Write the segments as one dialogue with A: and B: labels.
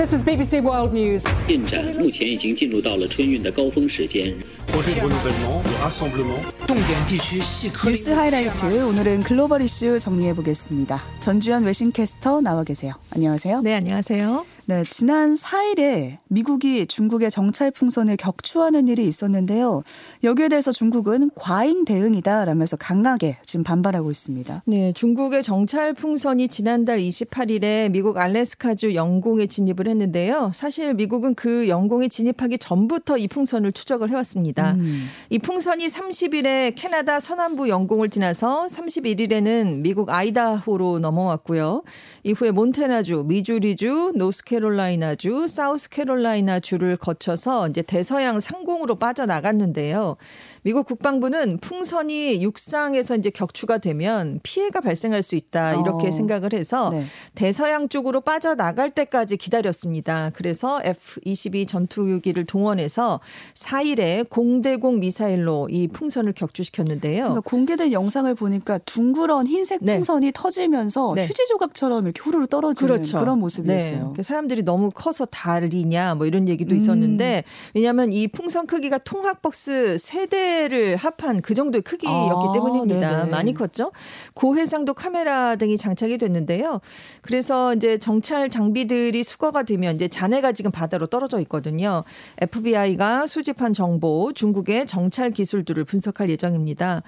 A: This is BBC World News.
B: 进展目前已经进入到了春运的高峰时间。
C: projet de renouvellement, de rassemblement.
D: 重点地区细颗粒
E: 뉴스 하이라이트 오늘은 글로벌 이슈 정리해 보겠습니다. 전주현 외신캐스터 나와 계세요. 안녕하세요.
F: 네, 안녕하세요.
E: 네, 지난 4일에 미국이 중국의 정찰 풍선을 격추하는 일이 있었는데요. 여기에 대해서 중국은 과잉 대응이다라면서 강하게 지금 반발하고 있습니다.
F: 네, 중국의 정찰 풍선이 지난달 28일에 미국 알래스카주 영공에 진입을 했는데요. 사실 미국은 그 영공에 진입하기 전부터 이 풍선을 추적을 해왔습니다.
E: 음.
F: 이 풍선이 30일에 캐나다 서남부 영공을 지나서 31일에는 미국 아이다호로 넘어왔고요. 이후에 몬테나주, 미주리주, 노스 캐롤라이나주, 사우스캐롤라이나주를 거쳐서 이제 대서양 상공으로 빠져나갔는데요. 미국 국방부는 풍선이 육상에서 이제 격추가 되면 피해가 발생할 수 있다 이렇게
E: 어.
F: 생각을 해서
E: 네.
F: 대서양 쪽으로 빠져나갈 때까지 기다렸습니다. 그래서 F-22 전투기를 동원해서 4일에 공대공 미사일로 이 풍선을 격추시켰는데요.
E: 그러니까 공개된 영상을 보니까 둥그런 흰색
F: 네.
E: 풍선이 터지면서
F: 네.
E: 휴지 조각처럼 이렇게 후루루 떨어지는 그런 모습이었어요.
F: 네. 사람들이 너무 커서 다리냐 뭐 이런 얘기도
E: 음.
F: 있었는데 왜냐하면 이 풍선 크기가 통학버스 세대 를 합한 그 정도의 크기였기
E: 아,
F: 때문입니다.
E: 네네.
F: 많이 컸죠. 고해상도 카메라 등이 장착이 됐는데요. 그래서 이제 정찰 장비들이 수거가 되면 이제 잔해가 지금 바다로 떨어져 있거든요. FBI가 수집한 정보, 중국의 정찰 기술들을 분석할 예정입니다.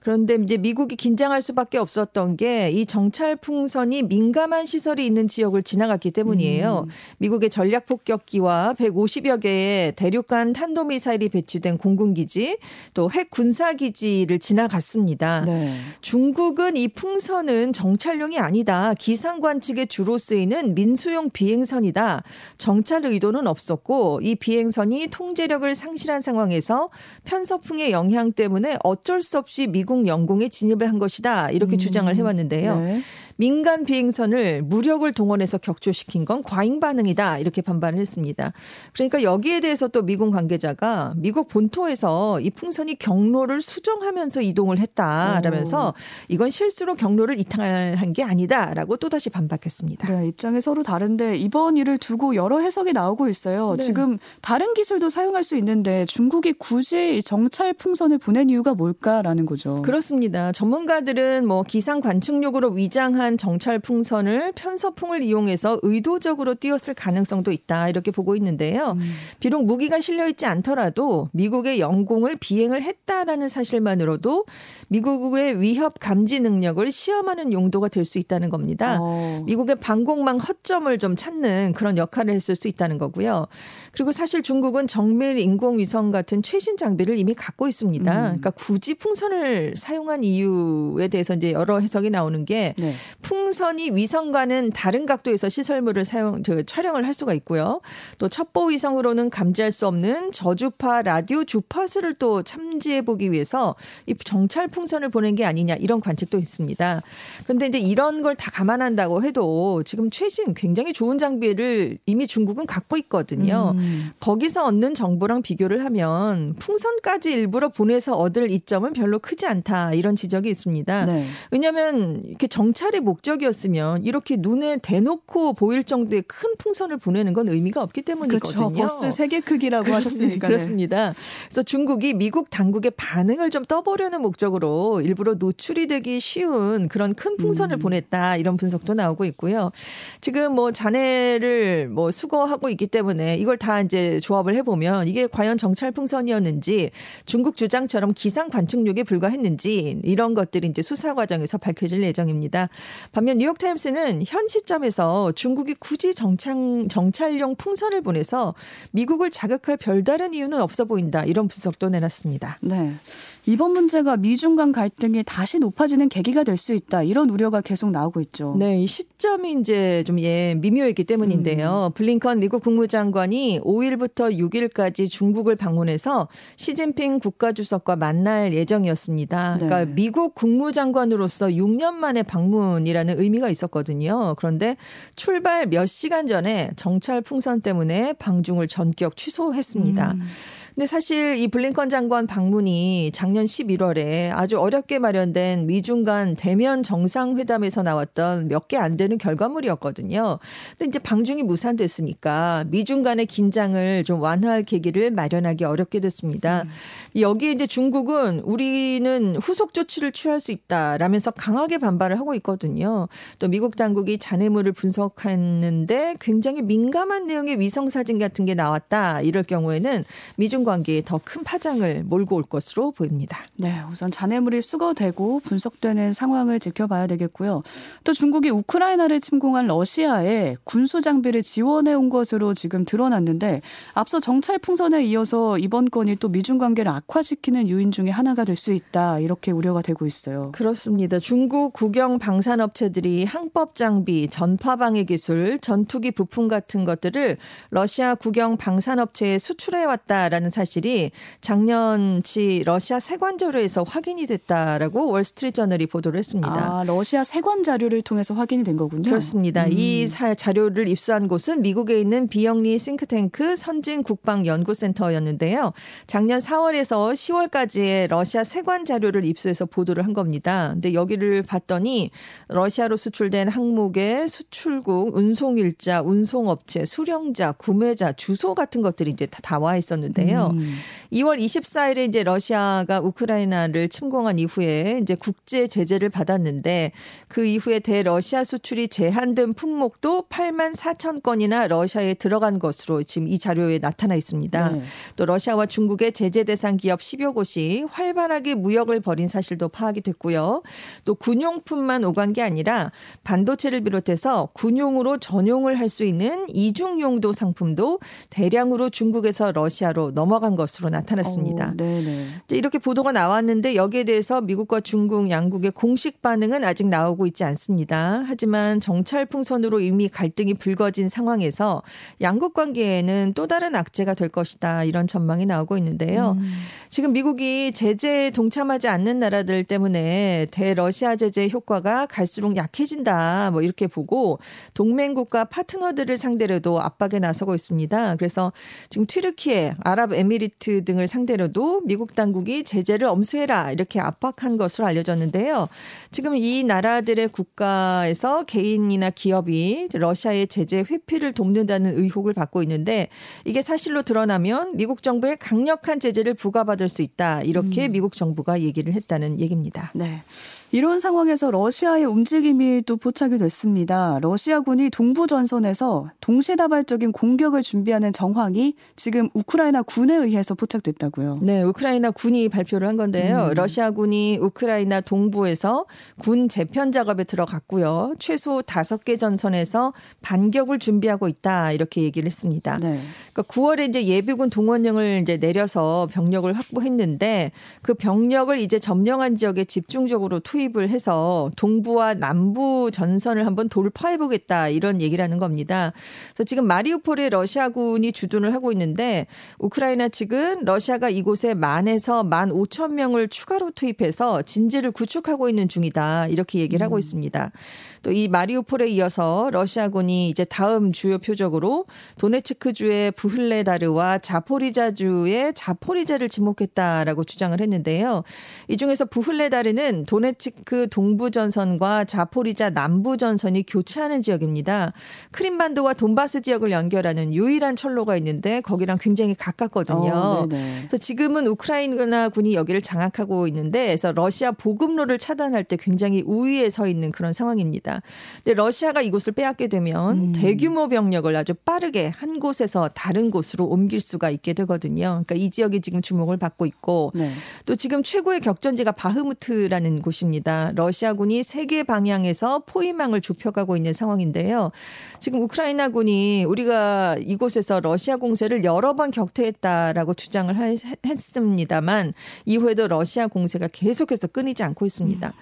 F: 그런데 이제 미국이 긴장할 수밖에 없었던 게 이 정찰 풍선이 민감한 시설이 있는 지역을 지나갔기 때문이에요.
E: 음.
F: 미국의 전략 폭격기와 150여 개의 대륙간 탄도미사일이 배치된 공군기지, 또 핵 군사 기지를 지나갔습니다.
E: 네.
F: 중국은 이 풍선은 정찰용이 아니다. 기상 관측에 주로 쓰이는 민수용 비행선이다. 정찰 의도는 없었고 이 비행선이 통제력을 상실한 상황에서 편서풍의 영향 때문에 어쩔 수 없이 미국 영공에 진입을 한 것이다. 이렇게 주장을 해왔는데요.
E: 네.
F: 민간 비행선을 무력을 동원해서 격추시킨 건 과잉 반응이다 이렇게 반발을 했습니다. 그러니까 여기에 대해서 또 미국 관계자가 미국 본토에서 이 풍선이 경로를 수정하면서 이동을 했다라면서 이건 실수로 경로를 이탈한 게 아니다라고 또 다시 반박했습니다.
E: 네, 입장이 서로 다른데 이번 일을 두고 여러 해석이 나오고 있어요.
F: 네.
E: 지금 다른 기술도 사용할 수 있는데 중국이 굳이 이 정찰 풍선을 보낸 이유가 뭘까라는 거죠.
F: 그렇습니다. 전문가들은 뭐 기상 관측용으로 위장한 정찰 풍선을 편서풍을 이용해서 의도적으로 띄웠을 가능성도 있다 이렇게 보고 있는데요.
E: 음.
F: 비록 무기가 실려 있지 않더라도 미국의 영공을 비행을 했다라는 사실만으로도 미국의 위협 감지 능력을 시험하는 용도가 될 수 있다는 겁니다.
E: 어.
F: 미국의 방공망 허점을 좀 찾는 그런 역할을 했을 수 있다는 거고요. 그리고 사실 중국은 정밀 인공위성 같은 최신 장비를 이미 갖고 있습니다.
E: 음.
F: 그러니까 굳이 풍선을 사용한 이유에 대해서 이제 여러 해석이 나오는 게
E: 네.
F: 풍선이 위성과는 다른 각도에서 시설물을 사용, 저, 촬영을 할 수가 있고요. 또 첩보 위성으로는 감지할 수 없는 저주파 라디오 주파수를 또 참지해 보기 위해서 이 정찰 풍선을 보낸 게 아니냐 이런 관측도 있습니다. 그런데 이제 이런 걸 다 감안한다고 해도 지금 최신 굉장히 좋은 장비를 이미 중국은 갖고 있거든요.
E: 음.
F: 거기서 얻는 정보랑 비교를 하면 풍선까지 일부러 보내서 얻을 이점은 별로 크지 않다 이런 지적이 있습니다.
E: 네.
F: 왜냐하면 이렇게 정찰의 목적이었으면 이렇게 눈에 대놓고 보일 정도의 큰 풍선을 보내는 건 의미가 없기 때문이거든요.
E: 그렇죠. 버스 세 개 크기라고 하셨으니까. 네.
F: 그렇습니다. 그래서 중국이 미국 당국의 반응을 좀 떠보려는 목적으로 일부러 노출이 되기 쉬운 그런 큰 풍선을
E: 음.
F: 보냈다 이런 분석도 나오고 있고요. 지금 뭐 잔해를 뭐 수거하고 있기 때문에 이걸 다 이제 조합을 해보면 이게 과연 정찰 풍선이었는지 중국 주장처럼 기상 관측력에 불과했는지 이런 것들이 이제 수사 과정에서 밝혀질 예정입니다. 반면 뉴욕타임스는 현 시점에서 중국이 굳이 정찰, 정찰용 풍선을 보내서 미국을 자극할 별다른 이유는 없어 보인다. 이런 분석도 내놨습니다.
E: 네. 이번 문제가 미중 간 갈등이 다시 높아지는 계기가 될 수 있다. 이런 우려가 계속 나오고 있죠.
F: 네, 이 시점이 이제 좀 예, 미묘했기 때문인데요. 블링컨 미국 국무장관이 5일부터 6일까지 중국을 방문해서 시진핑 국가주석과 만날 예정이었습니다. 그러니까
E: 네.
F: 미국 국무장관으로서 6년 만에 방문이라는 의미가 있었거든요. 그런데 출발 몇 시간 전에 정찰 풍선 때문에 방중을 전격 취소했습니다.
E: 음.
F: 근데 사실 이 블링컨 장관 방문이 작년 11월에 아주 어렵게 마련된 미중 간 대면 정상회담에서 나왔던 몇 개 안 되는 결과물이었거든요. 근데 이제 방중이 무산됐으니까 미중 간의 긴장을 좀 완화할 계기를 마련하기 어렵게 됐습니다. 음. 여기에 이제 중국은 우리는 후속 조치를 취할 수 있다라면서 강하게 반발을 하고 있거든요. 또 미국 당국이 잔해물을 분석했는데 굉장히 민감한 내용의 위성 사진 같은 게 나왔다. 이럴 경우에는 미중 관계에 더 큰 파장을 몰고 올 것으로 보입니다.
E: 네, 우선 잔해물이 수거되고 분석되는 상황을 지켜봐야 되겠고요. 또 중국이 우크라이나를 침공한 러시아에 군수 장비를 지원해 온 것으로 지금 드러났는데 앞서 정찰 풍선에 이어서 이번 건이 또 미중 관계를 악화시키는 요인 중에 하나가 될 수 있다 이렇게 우려가 되고 있어요.
F: 그렇습니다. 중국 국영 방산업체들이 항법 장비, 전파 방해 기술, 전투기 부품 같은 것들을 러시아 국영 방산업체에 수출해 왔다라는 사실이 작년치 러시아 세관 자료에서 확인이 됐다라고 월스트리트저널이 보도를 했습니다.
E: 아, 러시아 세관 자료를 통해서 확인이 된 거군요.
F: 그렇습니다. 음. 이 자료를 입수한 곳은 미국에 있는 비영리 싱크탱크 선진 국방 연구센터였는데요. 작년 4월에서 10월까지의 러시아 세관 자료를 입수해서 보도를 한 겁니다. 근데 여기를 봤더니 러시아로 수출된 항목의 수출국, 운송일자, 운송업체, 수령자, 구매자, 주소 같은 것들이 이제 다 나와 있었는데요. 음. 2월 24일에 이제 러시아가 우크라이나를 침공한 이후에 이제 국제 제재를 받았는데 그 이후에 대러시아 수출이 제한된 품목도 8만 4천 건이나 러시아에 들어간 것으로 지금 이 자료에 나타나 있습니다. 네. 또 러시아와 중국의 제재 대상 기업 10여 곳이 활발하게 무역을 벌인 사실도 파악이 됐고요. 또 군용품만 오간 게 아니라 반도체를 비롯해서 군용으로 전용을 할 수 있는 이중 용도 상품도 대량으로 중국에서 러시아로 넘어 간 것으로 나타났습니다. 오, 이렇게 보도가 나왔는데 여기에 대해서 미국과 중국 양국의 공식 반응은 아직 나오고 있지 않습니다. 하지만 정찰 풍선으로 이미 갈등이 불거진 상황에서 양국 관계에는 또 다른 악재가 될 것이다 이런 전망이 나오고 있는데요. 음. 지금 미국이 제재에 동참하지 않는 나라들 때문에 대러시아 제재 효과가 갈수록 약해진다 뭐 이렇게 보고 동맹국가 파트너들을 상대로도 압박에 나서고 있습니다. 그래서 지금 튀르키예, 아랍 에미리트 등을 상대로도 미국 당국이 제재를 엄수해라 이렇게 압박한 것으로 알려졌는데요. 지금 이 나라들의 국가에서 개인이나 기업이 러시아의 제재 회피를 돕는다는 의혹을 받고 있는데 이게 사실로 드러나면 미국 정부의 강력한 제재를 부과받을 수 있다. 이렇게 음. 미국 정부가 얘기를 했다는 얘기입니다.
E: 네. 이런 상황에서 러시아의 움직임이 또 포착이 됐습니다. 러시아군이 동부 전선에서 동시다발적인 공격을 준비하는 정황이 지금 우크라이나 군에 의해서 포착됐다고요.
F: 네, 우크라이나 군이 발표를 한 건데요. 음. 러시아 군이 우크라이나 동부에서 군 재편 작업에 들어갔고요. 최소 다섯 개 전선에서 반격을 준비하고 있다 이렇게 얘기를 했습니다. 네. 그러니까 9월에 이제 예비군 동원령을 이제 내려서 병력을 확보했는데 그 병력을 이제 점령한 지역에 집중적으로 투 투입을 해서 동부와 남부 전선을 한번 돌파해 보겠다 이런 얘기를 하는 겁니다. 그래서 지금 마리우폴에 러시아군이 주둔을 하고 있는데 우크라이나 측은 러시아가 이곳에 만에서 만 오천 명을 추가로 투입해서 진지를 구축하고 있는 중이다 이렇게 얘기를 하고 음. 있습니다. 또 이 마리우폴에 이어서 러시아군이 이제 다음 주요 표적으로 도네츠크주의 부흘레다르와 자포리자주의 자포리자를 지목했다라고 주장을 했는데요. 이 중에서 부흘레다르는 도네츠 그 동부 전선과 자포리자 남부 전선이 교차하는 지역입니다. 크림반도와 돈바스 지역을 연결하는 유일한 철로가 있는데 거기랑 굉장히 가깝거든요. 어, 그래서 지금은 우크라이나 군이 여기를 장악하고 있는데 그래서 러시아 보급로를 차단할 때 굉장히 우위에 서 있는 그런 상황입니다. 근데 러시아가 이곳을 빼앗게 되면 음. 대규모 병력을 아주 빠르게 한 곳에서 다른 곳으로 옮길 수가 있게 되거든요. 그러니까 이 지역이 지금 주목을 받고 있고 네. 또 지금 최고의 격전지가 바흐무트라는 곳입니다. 러시아군이 세계 방향에서 포위망을 좁혀가고 있는 상황인데요. 지금 우크라이나군이 우리가 이곳에서 러시아 공세를 여러 번 격퇴했다 라고 주장을 했습니다만 이후에도 러시아 공세가 계속해서 끊이지 않고 있습니다.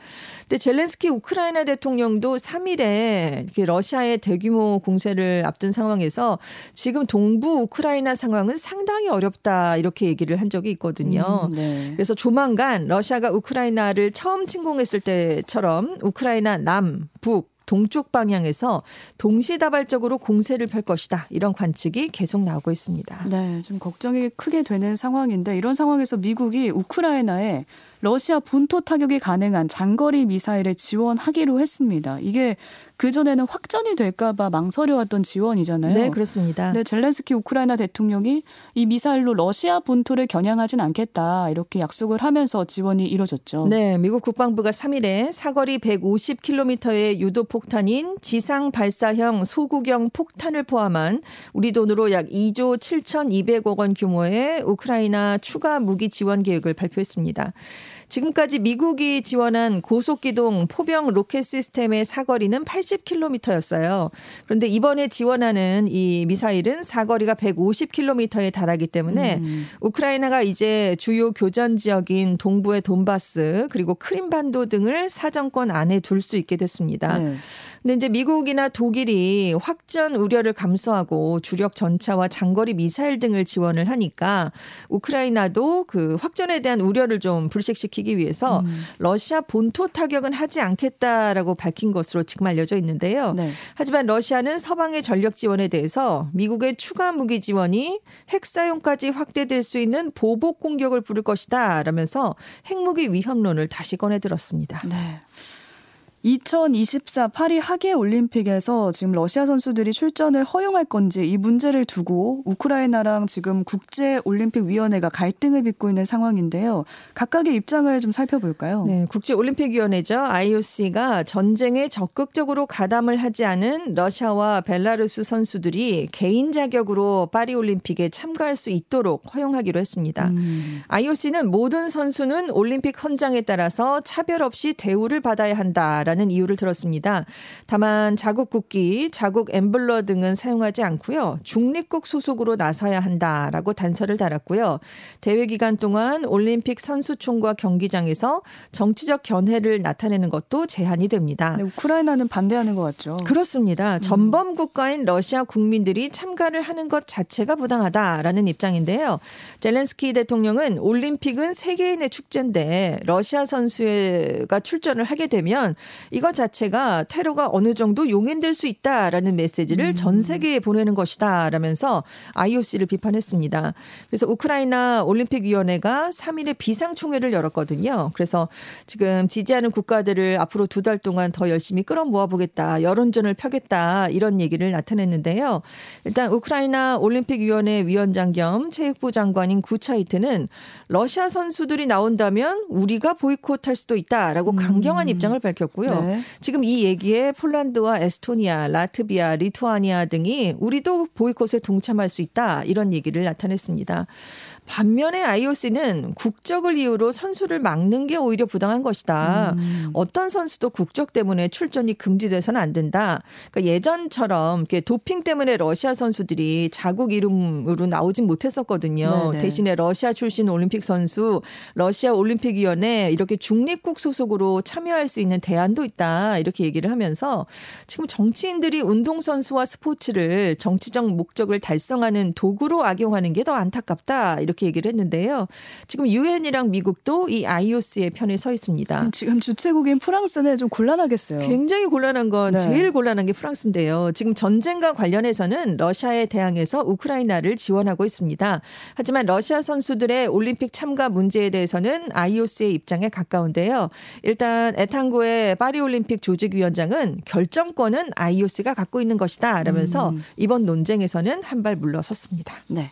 F: 근데 젤렌스키 우크라이나 대통령도 3일에 러시아의 대규모 공세를 앞둔 상황에서 지금 동부 우크라이나 상황은 상당히 어렵다 이렇게 얘기를 한 적이 있거든요. 음, 네. 그래서 조만간 러시아가 우크라이나를 처음 침공했을 때처럼 우크라이나 남, 북, 동쪽 방향에서 동시다발적으로 공세를 펼 것이다. 이런 관측이 계속 나오고 있습니다.
E: 네, 좀 걱정이 크게 되는 상황인데 이런 상황에서 미국이 우크라이나에 러시아 본토 타격이 가능한 장거리 미사일을 지원하기로 했습니다. 이게 그전에는 확전이 될까봐 망설여왔던 지원이잖아요.
F: 네, 그렇습니다.
E: 네, 젤렌스키 우크라이나 대통령이 이 미사일로 러시아 본토를 겨냥하진 않겠다 이렇게 약속을 하면서 지원이 이뤄졌죠.
F: 네, 미국 국방부가 3일에 사거리 150km의 유도 폭탄인 지상 발사형 소구경 폭탄을 포함한 우리 돈으로 약 2조 7,200억 원 규모의 우크라이나 추가 무기 지원 계획을 발표했습니다. 지금까지 미국이 지원한 고속기동 포병 로켓 시스템의 사거리는 80km였어요. 그런데 이번에 지원하는 이 미사일은 사거리가 150km에 달하기 때문에 음. 우크라이나가 이제 주요 교전 지역인 동부의 돈바스 그리고 크림반도 등을 사정권 안에 둘 수 있게 됐습니다. 네. 근데 이제 미국이나 독일이 확전 우려를 감수하고 주력 전차와 장거리 미사일 등을 지원을 하니까 우크라이나도 그 확전에 대한 우려를 좀 불식시키기 위해서 음. 러시아 본토 타격은 하지 않겠다라고 밝힌 것으로 지금 알려져 있는데요. 네. 하지만 러시아는 서방의 전력 지원에 대해서 미국의 추가 무기 지원이 핵 사용까지 확대될 수 있는 보복 공격을 부를 것이다 라면서 핵무기 위험론을 다시 꺼내들었습니다.
E: 네. 2024 파리 하계 올림픽에서 지금 러시아 선수들이 출전을 허용할 건지 이 문제를 두고 우크라이나랑 지금 국제 올림픽 위원회가 갈등을 빚고 있는 상황인데요. 각각의 입장을 좀 살펴볼까요?
F: 네, 국제 올림픽 위원회죠. IOC가 전쟁에 적극적으로 가담을 하지 않은 러시아와 벨라루스 선수들이 개인 자격으로 파리 올림픽에 참가할 수 있도록 허용하기로 했습니다. 음. IOC는 모든 선수는 올림픽 헌장에 따라서 차별 없이 대우를 받아야 한다라는 라는 이유를 들었습니다. 다만 자국 국기, 자국 엠블러 등은 사용하지 않고요. 중립국 소속으로 나서야 한다라고 단서를 달았고요. 대회 기간 동안 올림픽 선수촌과 경기장에서 정치적 견해를 나타내는 것도 제한이 됩니다.
E: 네, 우크라이나는 반대하는 것 같죠.
F: 그렇습니다. 음. 전범 국가인 러시아 국민들이 참가를 하는 것 자체가 부당하다라는 입장인데요. 젤렌스키 대통령은 올림픽은 세계인의 축제인데 러시아 선수가 출전을 하게 되면 이것 자체가 테러가 어느 정도 용인될 수 있다라는 메시지를 음. 전 세계에 보내는 것이다라면서 IOC를 비판했습니다. 그래서 우크라이나 올림픽위원회가 3일에 비상총회를 열었거든요. 그래서 지금 지지하는 국가들을 앞으로 두 달 동안 더 열심히 끌어모아 보겠다, 여론전을 펴겠다 이런 얘기를 나타냈는데요. 일단 우크라이나 올림픽위원회 위원장 겸 체육부 장관인 구차이트는 러시아 선수들이 나온다면 우리가 보이콧할 수도 있다라고 음. 강경한 음. 입장을 밝혔고요. 네. 지금 이 얘기에 폴란드와 에스토니아, 라트비아, 리투아니아 등이 우리도 보이콧에 동참할 수 있다 이런 얘기를 나타냈습니다. 반면에 IOC는 국적을 이유로 선수를 막는 게 오히려 부당한 것이다. 음. 어떤 선수도 국적 때문에 출전이 금지돼서는 안 된다. 그러니까 예전처럼 이렇게 도핑 때문에 러시아 선수들이 자국 이름으로 나오진 못했었거든요. 네네. 대신에 러시아 출신 올림픽 선수, 러시아 올림픽위원회 이렇게 중립국 소속으로 참여할 수 있는 대안도 있다. 이렇게 얘기를 하면서 지금 정치인들이 운동선수와 스포츠를 정치적 목적을 달성하는 도구로 악용하는 게 더 안타깝다. 이렇게 이렇게 얘기를 했는데요. 지금 유엔이랑 미국도 이 IOC의 편에 서 있습니다.
E: 지금 주최국인 프랑스는 좀 곤란하겠어요.
F: 굉장히 곤란한 건 네. 제일 곤란한 게 프랑스인데요. 지금 전쟁과 관련해서는 러시아에 대항해서 우크라이나를 지원하고 있습니다. 하지만 러시아 선수들의 올림픽 참가 문제에 대해서는 IOC의 입장에 가까운데요. 일단 에탄고의 파리 올림픽 조직위원장은 결정권은 IOC가 갖고 있는 것이다. 라면서 음. 이번 논쟁에서는 한 발 물러섰습니다.
E: 네.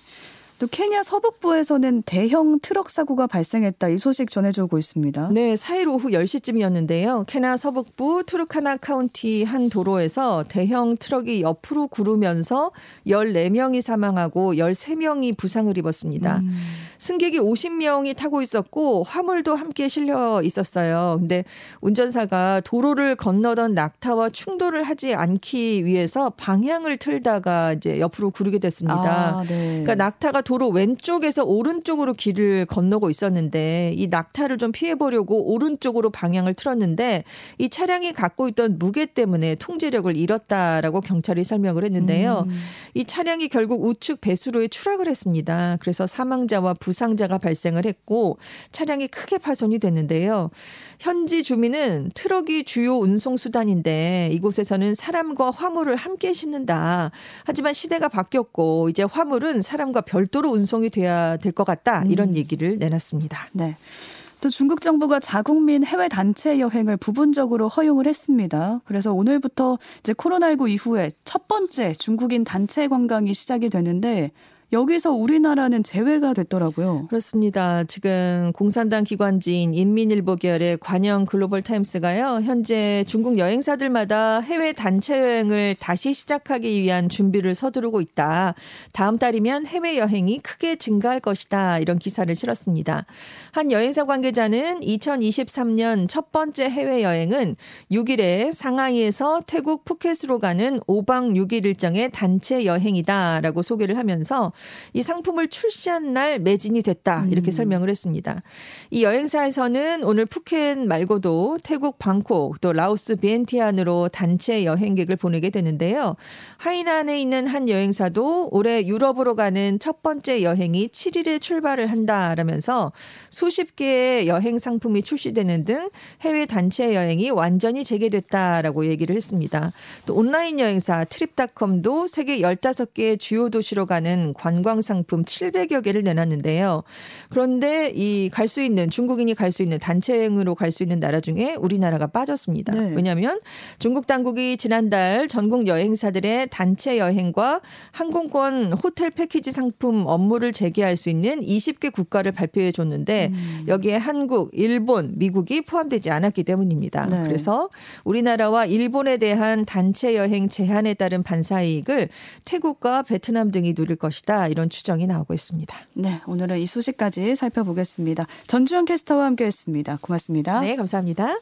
E: 또 케냐 서북부에서는 대형 트럭 사고가 발생했다 이 소식 전해지고 있습니다.
F: 네, 4일 오후 10시쯤이었는데요. 케냐 서북부 투르카나 카운티 한 도로에서 대형 트럭이 옆으로 구르면서 14명이 사망하고 13명이 부상을 입었습니다. 음. 승객이 50명이 타고 있었고 화물도 함께 실려 있었어요. 근데 운전사가 도로를 건너던 낙타와 충돌을 하지 않기 위해서 방향을 틀다가 이제 옆으로 구르게 됐습니다. 아, 네. 그러니까 낙타가 도 도로 왼쪽에서 오른쪽으로 길을 건너고 있었는데 이 낙타를 좀 피해 보려고 오른쪽으로 방향을 틀었는데 이 차량이 갖고 있던 무게 때문에 통제력을 잃었다라고 경찰이 설명을 했는데요. 음. 이 차량이 결국 우측 배수로에 추락을 했습니다. 그래서 사망자와 부상자가 발생을 했고 차량이 크게 파손이 됐는데요. 현지 주민은 트럭이 주요 운송 수단인데 이곳에서는 사람과 화물을 함께 싣는다. 하지만 시대가 바뀌었고 이제 화물은 사람과 별도 로 운송이 돼야 될 것 같다. 이런 음. 얘기를 내놨습니다.
E: 네. 또 중국 정부가 자국민 해외 단체 여행을 부분적으로 허용을 했습니다. 그래서 오늘부터 이제 코로나19 이후에 첫 번째 중국인 단체 관광이 시작이 되는데 여기서 우리나라는 제외가 됐더라고요.
F: 그렇습니다. 지금 공산당 기관지인 인민일보 계열의 관영 글로벌 타임스가요. 현재 중국 여행사들마다 해외 단체 여행을 다시 시작하기 위한 준비를 서두르고 있다. 다음 달이면 해외 여행이 크게 증가할 것이다. 이런 기사를 실었습니다. 한 여행사 관계자는 2023년 첫 번째 해외 여행은 6일에 상하이에서 태국 푸켓으로 가는 5박 6일 일정의 단체 여행이다라고 소개를 하면서 이 상품을 출시한 날 매진이 됐다 이렇게 음. 설명을 했습니다. 이 여행사에서는 오늘 푸켓 말고도 태국 방콕 또 라오스 비엔티안으로 단체 여행객을 보내게 되는데요. 하이난에 있는 한 여행사도 올해 유럽으로 가는 첫 번째 여행이 7일에 출발을 한다라면서 수십 개의 여행 상품이 출시되는 등 해외 단체 여행이 완전히 재개됐다라고 얘기를 했습니다. 또 온라인 여행사 트립닷컴도 세계 15개 주요 도시로 가는 관 관광 상품 700여 개를 내놨는데요. 그런데 이 갈 수 있는 중국인이 갈 수 있는 단체 여행으로 갈 수 있는 나라 중에 우리나라가 빠졌습니다. 네. 왜냐하면 중국 당국이 지난달 전국 여행사들의 단체 여행과 항공권 호텔 패키지 상품 업무를 재개할 수 있는 20개 국가를 발표해 줬는데 음. 여기에 한국, 일본, 미국이 포함되지 않았기 때문입니다. 네. 그래서 우리나라와 일본에 대한 단체 여행 제한에 따른 반사 이익을 태국과 베트남 등이 누릴 것이다. 이런 추정이 나오고 있습니다.
E: 네, 오늘은 이 소식까지 살펴보겠습니다. 전주현 캐스터와 함께했습니다. 고맙습니다.
F: 네, 감사합니다.